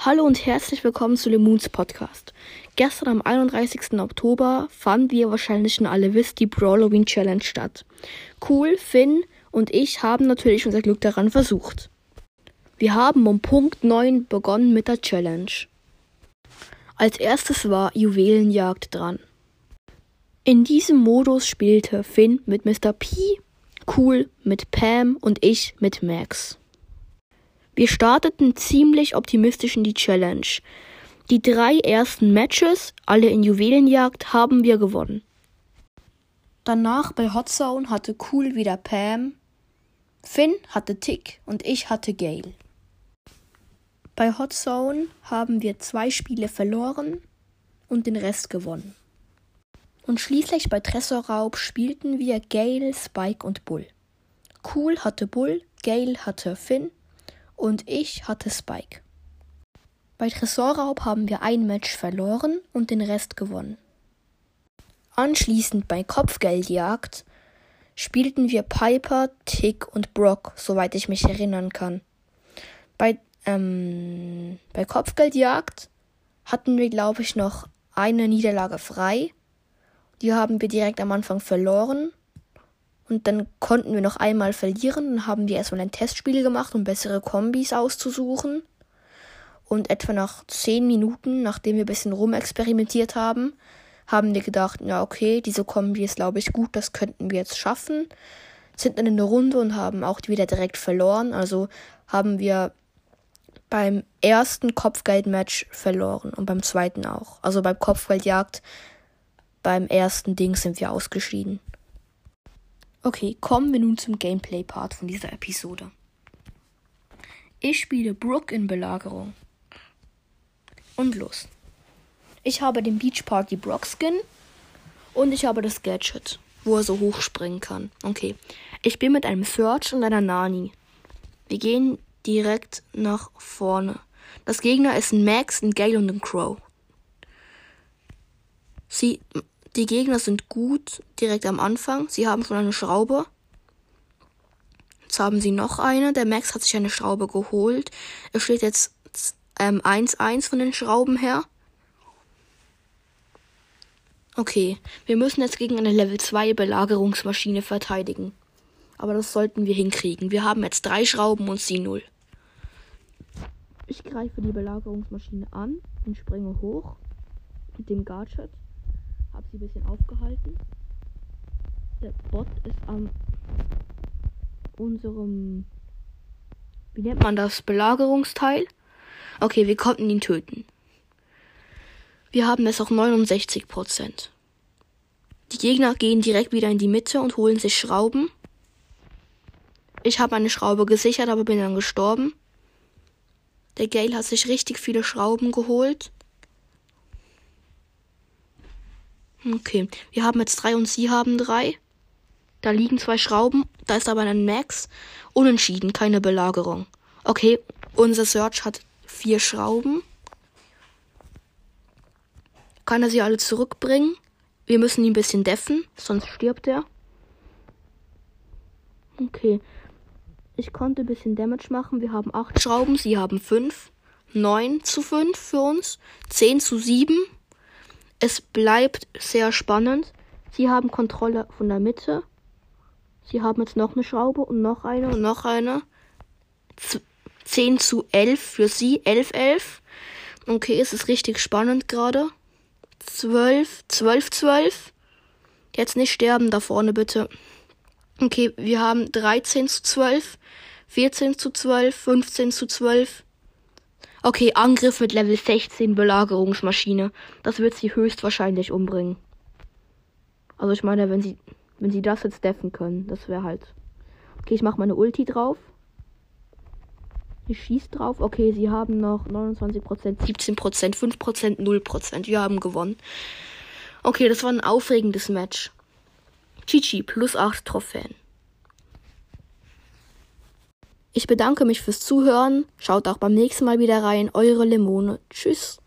Hallo und herzlich willkommen zu Lemons Podcast. Gestern am 31. Oktober fand, wie ihr wahrscheinlich schon alle wisst, die Brawloween Challenge statt. Cool, Finn und ich haben natürlich unser Glück daran versucht. Wir haben um Punkt 9 begonnen mit der Challenge. Als erstes war Juwelenjagd dran. In diesem Modus spielte Finn mit Mr. P, Cool mit Pam und ich mit Max. Wir starteten ziemlich optimistisch in die Challenge. Die drei ersten Matches, alle in Juwelenjagd, haben wir gewonnen. Danach bei Hot Zone hatte Cool wieder Pam, Finn hatte Tick und ich hatte Gale. Bei Hot Zone haben wir zwei Spiele verloren und den Rest gewonnen. Und schließlich bei Tresorraub spielten wir Gale, Spike und Bull. Cool hatte Bull, Gale hatte Finn und ich hatte Spike. Bei Tresorraub haben wir ein Match verloren und den Rest gewonnen. Anschließend bei Kopfgeldjagd spielten wir Piper, Tick und Brock, soweit ich mich erinnern kann. Bei, ähm, bei Kopfgeldjagd hatten wir, glaube ich, noch eine Niederlage frei. Die haben wir direkt am Anfang verloren. Und dann konnten wir noch einmal verlieren. Dann haben wir erstmal ein Testspiel gemacht, um bessere Kombis auszusuchen. Und etwa nach zehn Minuten, nachdem wir ein bisschen rumexperimentiert haben, haben wir gedacht, ja, okay, diese Kombi ist, glaube ich, gut, das könnten wir jetzt schaffen. Sind dann in der Runde und haben auch wieder direkt verloren. Also haben wir beim ersten Kopfgeldmatch verloren und beim zweiten auch. Also beim Kopfgeldjagd, beim ersten Ding sind wir ausgeschieden. Okay, kommen wir nun zum Gameplay-Part von dieser Episode. Ich spiele Brooke in Belagerung. Und los. Ich habe den Beach Party Brock Skin und ich habe das Gadget, wo er so hoch springen kann. Okay. Ich bin mit einem Search und einer Nani. Wir gehen direkt nach vorne. Das Gegner ist ein Max, ein Gale und ein Crow. Sie, die Gegner sind gut direkt am Anfang. Sie haben schon eine Schraube. Jetzt haben sie noch eine. Der Max hat sich eine Schraube geholt. Es steht jetzt 1-1 ähm, von den Schrauben her. Okay, wir müssen jetzt gegen eine Level 2 Belagerungsmaschine verteidigen. Aber das sollten wir hinkriegen. Wir haben jetzt drei Schrauben und sie null. Ich greife die Belagerungsmaschine an und springe hoch mit dem Gadget. Hab sie ein bisschen aufgehalten. Der Bot ist an unserem, wie nennt man das, Belagerungsteil. Okay, wir konnten ihn töten. Wir haben es auch 69 Prozent. Die Gegner gehen direkt wieder in die Mitte und holen sich Schrauben. Ich habe eine Schraube gesichert, aber bin dann gestorben. Der Gale hat sich richtig viele Schrauben geholt. Okay, wir haben jetzt drei und sie haben drei. Da liegen zwei Schrauben, da ist aber ein Max. Unentschieden, keine Belagerung. Okay, unser Search hat vier Schrauben. Kann er sie alle zurückbringen? Wir müssen ihn ein bisschen deffen, sonst stirbt er. Okay. Ich konnte ein bisschen Damage machen. Wir haben acht Schrauben, sie haben fünf. 9 zu 5 für uns. 10 zu 7. Es bleibt sehr spannend. Sie haben Kontrolle von der Mitte. Sie haben jetzt noch eine Schraube und noch eine und noch eine. 10 zu 11 für sie. 11, 11. Okay, es ist richtig spannend gerade. 12, 12, 12. Jetzt nicht sterben da vorne bitte. Okay, wir haben 13 zu 12, 14 zu 12, 15 zu 12. Okay, Angriff mit Level 16 Belagerungsmaschine. Das wird sie höchstwahrscheinlich umbringen. Also ich meine, wenn sie wenn sie das jetzt deffen können, das wäre halt. Okay, ich mache meine Ulti drauf. Ich schieße drauf. Okay, sie haben noch 29%, 17%, 5%, 0%. Wir haben gewonnen. Okay, das war ein aufregendes Match. Chichi plus 8 Trophäen. Ich bedanke mich fürs Zuhören. Schaut auch beim nächsten Mal wieder rein. Eure Lemone. Tschüss.